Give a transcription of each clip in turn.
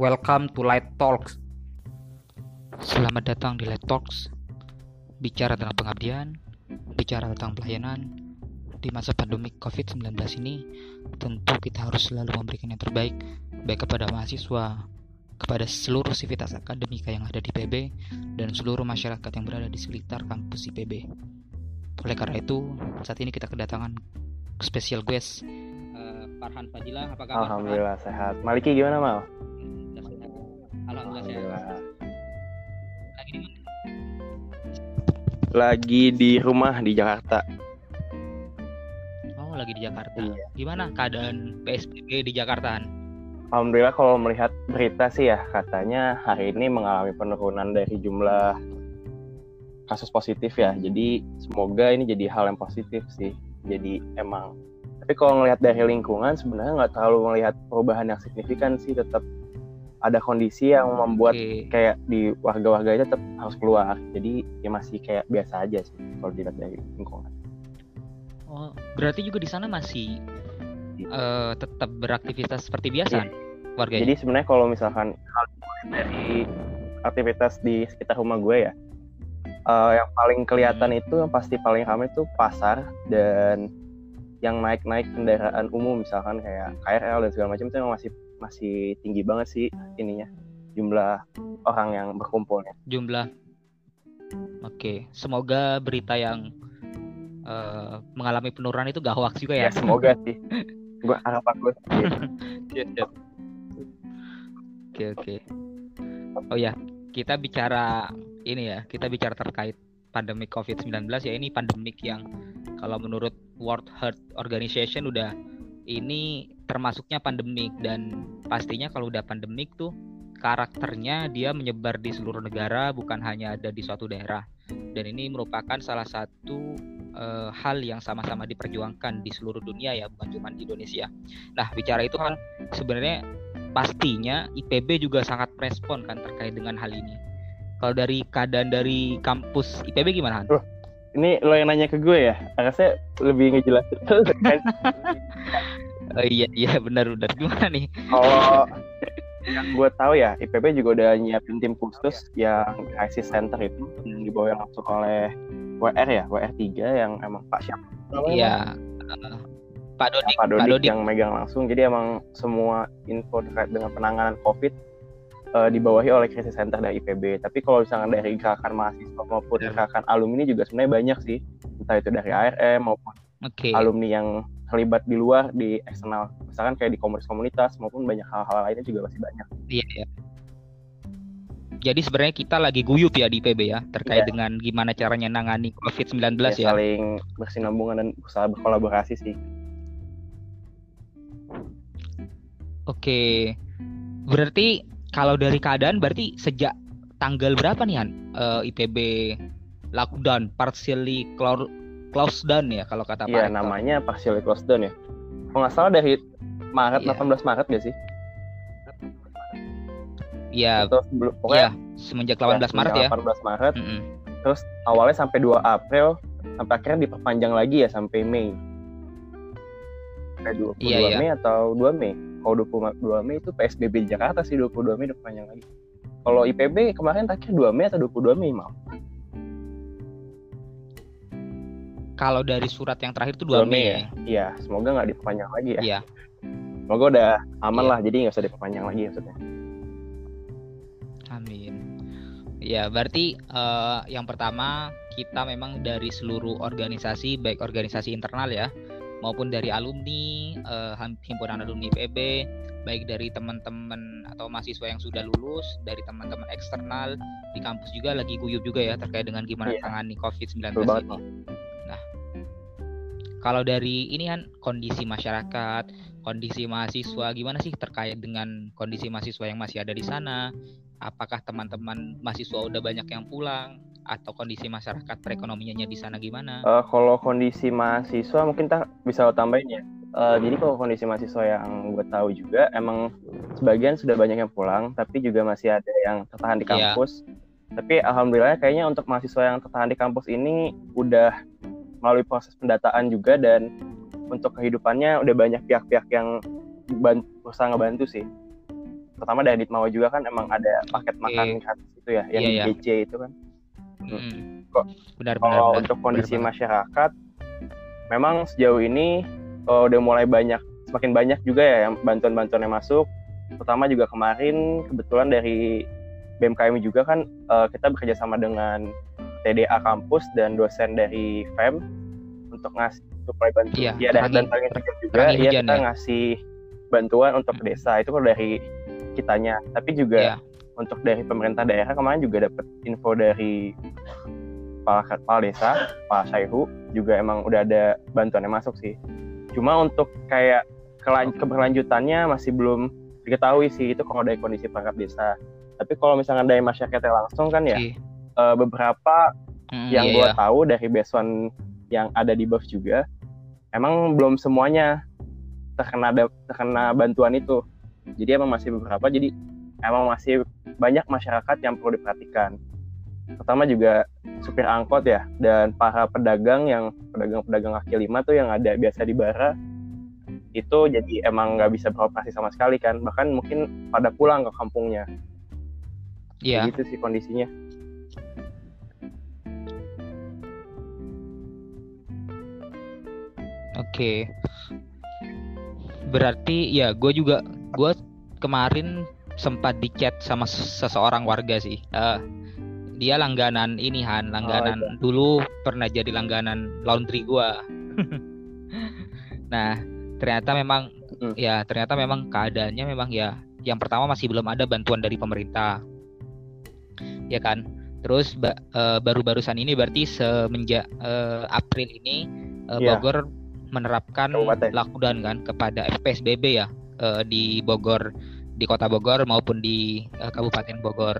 Welcome to Light Talks. Selamat datang di Light Talks. Bicara tentang pengabdian, bicara tentang pelayanan. Di masa pandemi COVID-19 ini, tentu kita harus selalu memberikan yang terbaik baik kepada mahasiswa, kepada seluruh sivitas akademika yang ada di PB, dan seluruh masyarakat yang berada di sekitar kampus IPB. Oleh karena itu, saat ini kita kedatangan spesial guest uh, Farhan Fadila. Apa kabar? Alhamdulillah Farhan? sehat. Maliki gimana Mal? Alhamdulillah, Lagi di Lagi di rumah di Jakarta. Oh, lagi di Jakarta. Iya. Gimana keadaan PSBB di Jakarta? Alhamdulillah kalau melihat berita sih ya katanya hari ini mengalami penurunan dari jumlah kasus positif ya. Jadi semoga ini jadi hal yang positif sih. Jadi emang tapi kalau ngelihat dari lingkungan sebenarnya nggak terlalu melihat perubahan yang signifikan sih tetap ada kondisi yang membuat okay. kayak di warga-warga tetap harus keluar jadi ya masih kayak biasa aja sih kalau dilihat dari lingkungan oh berarti juga di sana masih uh, tetap beraktivitas seperti biasa yeah. warga jadi sebenarnya kalau misalkan dari aktivitas di sekitar rumah gue ya uh, yang paling kelihatan hmm. itu yang pasti paling ramai itu pasar dan yang naik-naik kendaraan umum misalkan kayak KRL dan segala macam itu masih masih tinggi banget sih ininya jumlah orang yang berkumpulnya. Jumlah. Oke, semoga berita yang uh, mengalami penurunan itu gak hoax juga ya. ya semoga sih. harapan gue. Iya, iya. Oke oke. Oh ya, kita bicara ini ya, kita bicara terkait pandemi COVID-19 ya ini pandemik yang kalau menurut World Health Organization udah ini termasuknya pandemik dan pastinya kalau udah pandemik tuh karakternya dia menyebar di seluruh negara bukan hanya ada di suatu daerah dan ini merupakan salah satu uh, hal yang sama-sama diperjuangkan di seluruh dunia ya bukan cuma di Indonesia. Nah bicara itu kan sebenarnya pastinya IPB juga sangat respon kan terkait dengan hal ini. Kalau dari keadaan dari kampus IPB gimana? Han? ini lo yang nanya ke gue ya saya lebih ngejelasin oh iya iya benar benar. Gimana nih? Kalau yang gue tahu ya IPB juga udah nyiapin tim khusus yang crisis center itu yang dibawa langsung oleh WR ya WR 3 yang emang Pak siapa? Iya. Uh, Pak Dodik, Pak Dodik, Pak Dodik yang megang langsung. Jadi emang semua info terkait dengan penanganan COVID uh, dibawahi oleh krisis center dari IPB. Tapi kalau misalnya dari gerakan mahasiswa maupun yeah. gerakan alumni juga sebenarnya banyak sih, entah itu dari ARM maupun okay. alumni yang terlibat di luar di eksternal, misalkan kayak di komunitas-komunitas maupun banyak hal-hal lainnya juga masih banyak. Iya. Yeah. Jadi sebenarnya kita lagi guyup ya di IPB ya terkait yeah. dengan gimana caranya nangani COVID-19 yeah, ya. Saling bersinambungan dan usaha berkolaborasi sih. Oke. Berarti kalau dari keadaan berarti sejak tanggal berapa nih Han uh, eh, IPB lockdown partially closed down ya kalau kata Iya namanya partially closed down ya. Kalau nggak salah dari Maret yeah. 18 Maret gak sih? Iya. Iya, semenjak 18 ya, Maret ya. 18 Maret. Mm -hmm. Terus awalnya sampai 2 April, sampai akhirnya diperpanjang lagi ya sampai Mei. Sampai 22 iya, iya. Mei atau 2 Mei? kalau 22 Mei itu PSBB Jakarta sih 22 Mei udah panjang lagi kalau IPB kemarin terakhir 2 Mei atau 22 Mei mal kalau dari surat yang terakhir itu 2, 2 Mei, Mei ya? Iya, semoga nggak diperpanjang lagi ya. Iya. Semoga udah aman iya. lah, jadi nggak usah diperpanjang lagi maksudnya. Amin. Ya, berarti uh, yang pertama kita memang dari seluruh organisasi, baik organisasi internal ya, maupun dari alumni uh, himpunan alumni PB baik dari teman-teman atau mahasiswa yang sudah lulus dari teman-teman eksternal di kampus juga lagi guyup juga ya terkait dengan gimana yeah. tangani COVID-19 ini. Kalau dari ini kan kondisi masyarakat, kondisi mahasiswa gimana sih terkait dengan kondisi mahasiswa yang masih ada di sana? Apakah teman-teman mahasiswa udah banyak yang pulang? atau kondisi masyarakat perekonomiannya di sana gimana? Uh, kalau kondisi mahasiswa mungkin tak bisa tambahin ya. Uh, jadi kalau kondisi mahasiswa yang gue tahu juga emang sebagian sudah banyak yang pulang, tapi juga masih ada yang tertahan di iya. kampus. Yeah. Tapi alhamdulillah kayaknya untuk mahasiswa yang tertahan di kampus ini udah melalui proses pendataan juga dan untuk kehidupannya udah banyak pihak-pihak yang bantu, berusaha ngebantu sih. pertama dari Ditmawa juga kan emang ada paket makan gratis itu ya yang Iya, iya. Itu kan Mm. Kok- benar benar, kalau benar. untuk kondisi benar masyarakat memang sejauh ini eh, udah mulai banyak semakin banyak juga ya yang bantuan-bantuan yang masuk terutama juga kemarin kebetulan dari BMKM juga kan eh, kita bekerja sama dengan TDA kampus dan dosen dari FEM untuk ngasih supply bantuan Iya, ya, dan, paling penting juga ya Hujan kita ya? ngasih bantuan untuk Hmm. desa itu kan dari kitanya tapi juga Iya. untuk dari pemerintah daerah kemarin juga dapat info dari kepala, kepala desa, Pak Syaihu juga emang udah ada bantuan yang masuk sih. Cuma untuk kayak kelan- keberlanjutannya masih belum diketahui sih itu kalau dari kondisi perangkat desa. Tapi kalau misalkan dari masyarakatnya langsung kan ya Oke. Eh, beberapa Mm, yang iya, gue iya. tahu dari besuan yang ada di buff juga emang belum semuanya terkena terkena bantuan itu. Jadi emang masih beberapa jadi emang masih banyak masyarakat yang perlu diperhatikan. Pertama juga supir angkot ya dan para pedagang yang pedagang-pedagang kaki lima tuh yang ada biasa di bara itu jadi emang nggak bisa beroperasi sama sekali kan bahkan mungkin pada pulang ke kampungnya Iya. gitu sih kondisinya Oke. Berarti ya gue juga gue kemarin sempat di chat sama ses- seseorang warga sih. Eh, dia langganan ini Han, langganan dulu pernah jadi langganan laundry gua. nah, ternyata memang Mm. ya ternyata memang keadaannya memang ya yang pertama masih belum ada bantuan dari pemerintah. Ya kan? Terus ba- eh, baru-barusan ini berarti semenjak eh, April ini eh, Iya. Bogor menerapkan Kabupaten. lockdown kan kepada PSBB ya eh, di Bogor di Kota Bogor maupun di eh, Kabupaten Bogor.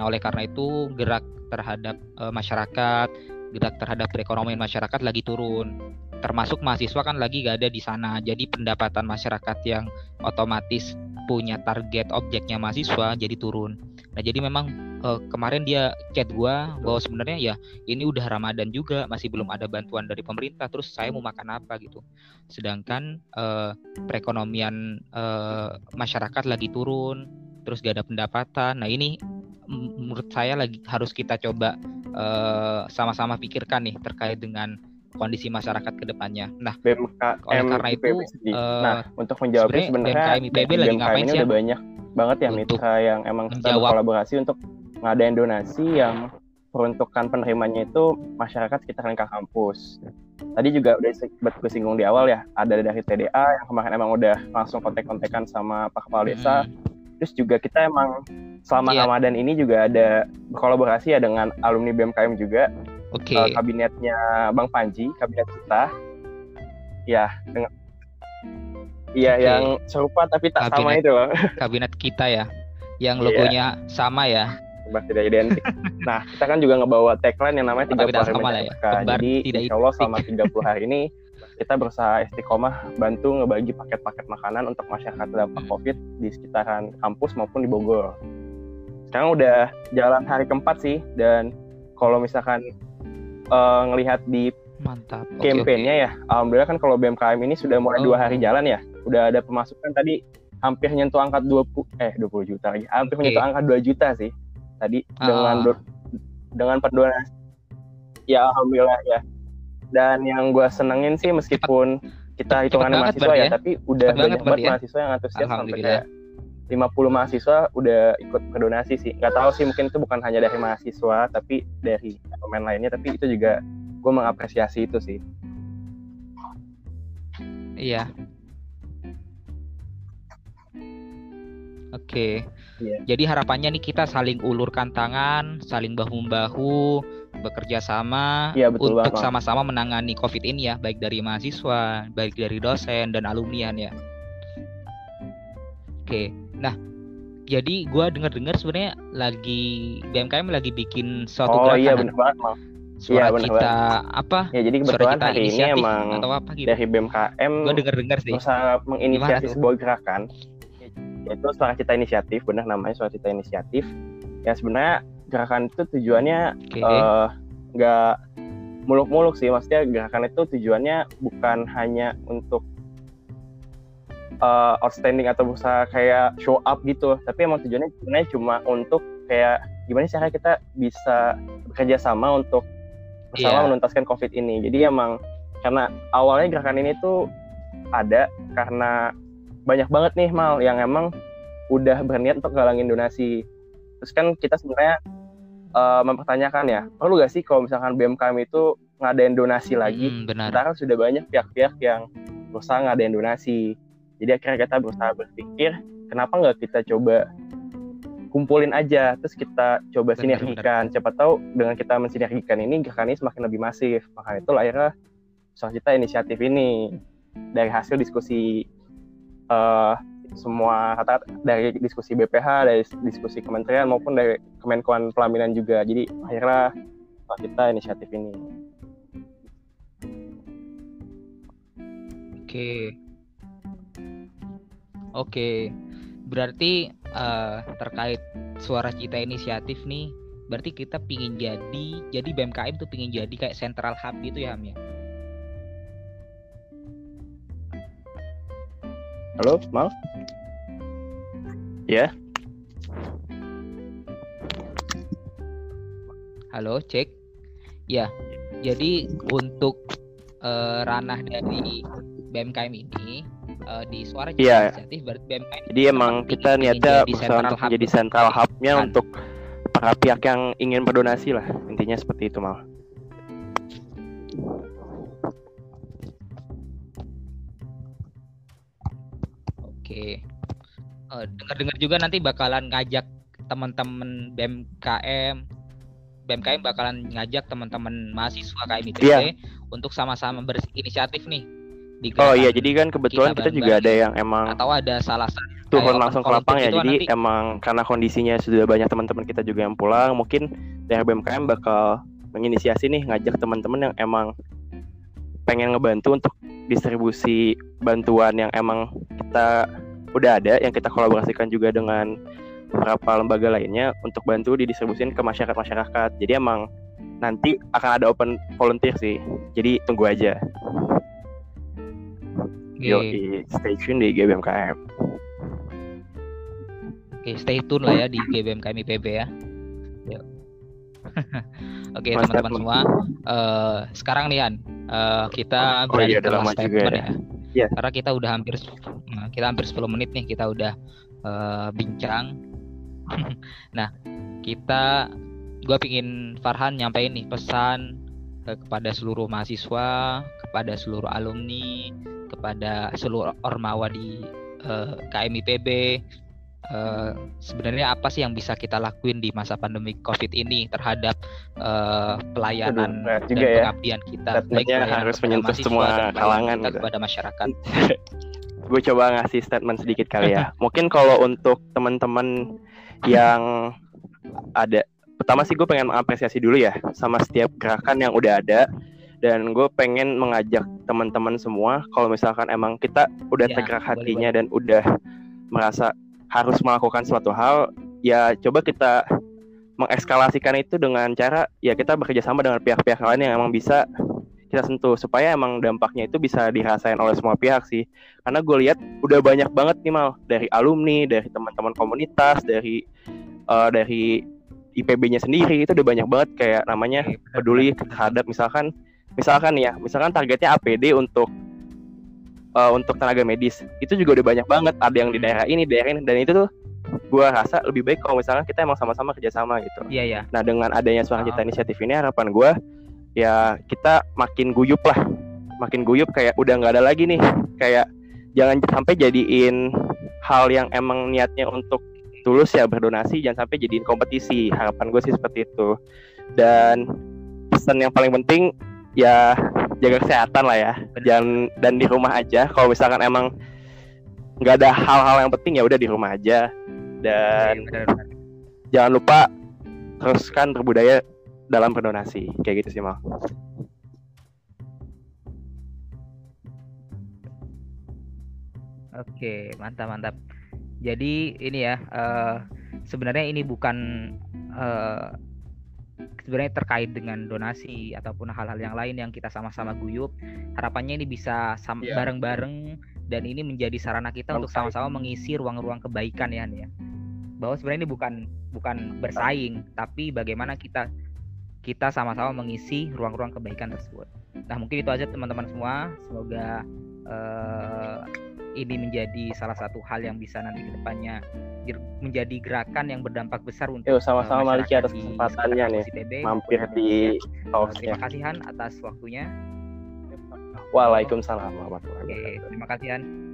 Nah, oleh karena itu gerak terhadap eh, masyarakat, gerak terhadap perekonomian masyarakat lagi turun. Termasuk mahasiswa kan lagi gak ada di sana. Jadi pendapatan masyarakat yang otomatis punya target objeknya mahasiswa jadi turun. Nah, jadi memang eh, kemarin dia chat gua bahwa sebenarnya ya ini udah Ramadan juga masih belum ada bantuan dari pemerintah terus saya mau makan apa gitu. Sedangkan eh, perekonomian eh, masyarakat lagi turun terus gak ada pendapatan. Nah, ini menurut saya lagi harus kita coba eh, sama-sama pikirkan nih terkait dengan kondisi masyarakat ke depannya. Nah, BMKM Oleh karena itu, IPB eh, nah, untuk menjawabnya sebenarnya sebenarnya BMKM IPB lagi BMKM ngapain ini sih, udah banyak banget ya Untuk mitra yang emang kita menjawab. berkolaborasi untuk ngadain donasi yang peruntukan penerimanya itu masyarakat sekitar lingkar kampus. Tadi juga udah sempat gue singgung di awal ya, ada dari TDA yang kemarin emang udah langsung kontak-kontakan sama Pak Kepala Desa. mm, Terus juga kita emang selama Iya. Ramadan ini juga ada berkolaborasi ya dengan alumni BMKM juga oke. eh, kabinetnya Bang Panji, kabinet kita. Ya, dengan Iya, Oke. yang serupa tapi tak sama Kabinet. itu loh. Kabinet kita ya yang Iya. logonya sama ya. Kembar tidak identik. nah, kita kan juga ngebawa tagline yang namanya 30 Tapi tidak hari sama lah ya. Jadi, tidak insya Allah selama 30 hari ini kita berusaha istiqomah bantu ngebagi paket-paket makanan untuk masyarakat terdampak Hmm. COVID di sekitaran kampus maupun di Bogor. Sekarang udah jalan hari keempat sih, dan kalau misalkan eh, ngelihat di Mantap. Oke, campaign-nya ya, alhamdulillah kan kalau BMKM ini sudah mulai Oh. dua hari jalan ya, udah ada pemasukan tadi hampir nyentuh angka 20 eh 20 juta lagi, hampir Oke. menyentuh angka 2 juta sih tadi dengan Ah. do- dengan perdonasi. Ya alhamdulillah ya. Dan yang gue senengin sih meskipun kita hitungannya mahasiswa ya, ya. tapi udah Cepet banyak banget ya. mahasiswa yang antusias sampai kayak 50 mahasiswa udah ikut berdonasi sih. Nggak tahu sih mungkin itu bukan hanya dari mahasiswa tapi dari pemain lainnya, tapi itu juga gue mengapresiasi itu sih. Iya. Oke. Iya. Jadi harapannya nih kita saling ulurkan tangan, saling bahu membahu, bekerja sama Iya, betul untuk banget, sama-sama menangani COVID ini ya, baik dari mahasiswa, baik dari dosen dan alumni ya. Oke. Nah, jadi gua dengar-dengar sebenarnya lagi BMKM lagi bikin suatu Oh gerakan iya kan? bener banget, Mal. suara bener kita apa? Ya jadi Suara kebetulan kita hari ini emang atau apa gitu. dari BMKM Gua dengar-dengar sih. menginisiasi sebuah gerakan yaitu suara kita inisiatif, benar namanya suara kita inisiatif. Ya sebenarnya gerakan itu tujuannya eh, nggak muluk-muluk sih, maksudnya gerakan itu tujuannya bukan hanya untuk uh, outstanding atau berusaha kayak show up gitu tapi emang tujuannya sebenarnya cuma untuk kayak gimana cara kita bisa bekerja sama untuk bersama yeah. menuntaskan covid ini jadi emang karena awalnya gerakan ini tuh ada karena banyak banget nih mal yang emang udah berniat untuk galangin donasi. Terus kan kita sebenarnya uh, mempertanyakan ya perlu gak sih kalau misalkan BMKM itu ngadain donasi lagi? Hmm, benar. sekarang sudah banyak pihak-pihak yang berusaha ngadain donasi. Jadi akhirnya kita berusaha berpikir kenapa nggak kita coba kumpulin aja terus kita coba benar, sinergikan. benar. siapa tahu dengan kita mensinergikan ini gerakan ini semakin lebih masif. Maka itu akhirnya soal kita inisiatif ini dari hasil diskusi uh, semua kata dari diskusi BPH, dari diskusi kementerian maupun dari Kemenkuan Pelaminan juga. Jadi akhirnya kita inisiatif ini. Oke. Oke. Berarti uh, terkait suara cita inisiatif nih, berarti kita pingin jadi jadi BMKM tuh pingin jadi kayak central hub gitu ya Ham ya? Halo, Mal? Ya. Halo, cek. Ya. Jadi untuk uh, ranah dari BMKM ini uh, di suara yeah. inisiatif berarti BMKM. Jadi emang kita niatnya berusaha untuk menjadi central hub-nya kan. untuk para pihak yang ingin berdonasi lah. Intinya seperti itu, Mal. Oke. Uh, dengar-dengar juga nanti bakalan ngajak teman-teman BMKM BMKM bakalan ngajak teman-teman mahasiswa KMITB yeah. untuk sama-sama berinisiatif nih. Di oh iya, jadi kan kebetulan kita, kita juga ada yang emang atau ada salah satu turun langsung ke lapang ya. Jadi nanti... emang karena kondisinya sudah banyak teman-teman kita juga yang pulang, mungkin dari BMKM bakal menginisiasi nih ngajak teman-teman yang emang pengen ngebantu untuk distribusi bantuan yang emang kita udah ada yang kita kolaborasikan juga dengan beberapa lembaga lainnya untuk bantu didistribusin ke masyarakat masyarakat jadi emang nanti akan ada open volunteer sih jadi tunggu aja Yo, stay tune di GBMKM. Oke, stay tune lah ya di GBMKM IPB ya. Yuk. Oke teman-teman semua, uh, sekarang nih An, uh, kita oh, iya, dalam statement ya. ya. Karena kita udah hampir kita hampir 10 menit nih kita udah uh, bincang. nah, kita gue pingin Farhan nyampein nih pesan uh, kepada seluruh mahasiswa, kepada seluruh alumni, kepada seluruh ormawa di uh, KMIPB uh, sebenarnya apa sih yang bisa kita lakuin di masa pandemi COVID ini terhadap uh, pelayanan Aduh, dan ya. pengabdian kita baik harus menyentuh semua kalangan gitu. kepada masyarakat. Gue coba ngasih statement sedikit kali ya. Mungkin kalau untuk teman-teman yang ada pertama sih gue pengen mengapresiasi dulu ya sama setiap gerakan yang udah ada dan gue pengen mengajak teman-teman semua kalau misalkan emang kita udah ya, tergerak hatinya boleh. dan udah merasa harus melakukan suatu hal ya coba kita mengekskalasikan itu dengan cara ya kita bekerja sama dengan pihak-pihak lain yang emang bisa kita sentuh supaya emang dampaknya itu bisa dirasain oleh semua pihak sih. Karena gue lihat udah banyak banget nih mal. Dari alumni dari teman-teman komunitas dari uh, dari IPB-nya sendiri itu udah banyak banget kayak namanya peduli terhadap misalkan misalkan ya misalkan targetnya APD untuk uh, untuk tenaga medis. Itu juga udah banyak banget. Ada yang di daerah ini daerah ini dan itu tuh gue rasa lebih baik kalau misalnya kita emang sama-sama kerjasama gitu. Iya iya. Nah dengan adanya suara kita inisiatif ini harapan gue ya kita makin guyup lah. Makin guyup kayak udah nggak ada lagi nih. Kayak jangan sampai jadiin hal yang emang niatnya untuk tulus ya berdonasi jangan sampai jadiin kompetisi. Harapan gue sih seperti itu. Dan pesan yang paling penting ya jaga kesehatan lah ya. Jangan dan di rumah aja. Kalau misalkan emang nggak ada hal-hal yang penting ya udah di rumah aja. Dan ya, jangan lupa teruskan berbudaya dalam berdonasi kayak gitu sih mal. Oke, mantap mantap. Jadi ini ya, uh, sebenarnya ini bukan uh, sebenarnya terkait dengan donasi ataupun hal-hal yang lain yang kita sama-sama guyup. Harapannya ini bisa sam- Iya. bareng-bareng dan ini menjadi sarana kita untuk sama-sama mengisi ruang-ruang kebaikan ya Han, ya bahwa sebenarnya ini bukan bukan bersaing tapi bagaimana kita kita sama-sama mengisi ruang-ruang kebaikan tersebut. Nah mungkin itu aja teman-teman semua. Semoga eh, ini menjadi salah satu hal yang bisa nanti ke depannya menjadi gerakan yang berdampak besar untuk Yuk sama-sama eh, Maliki atas kesempatannya nih. ITB mampir di talksnya. terima kasih Han atas waktunya. Waalaikumsalam warahmatullahi Oke, wabarakatuh. terima kasih Han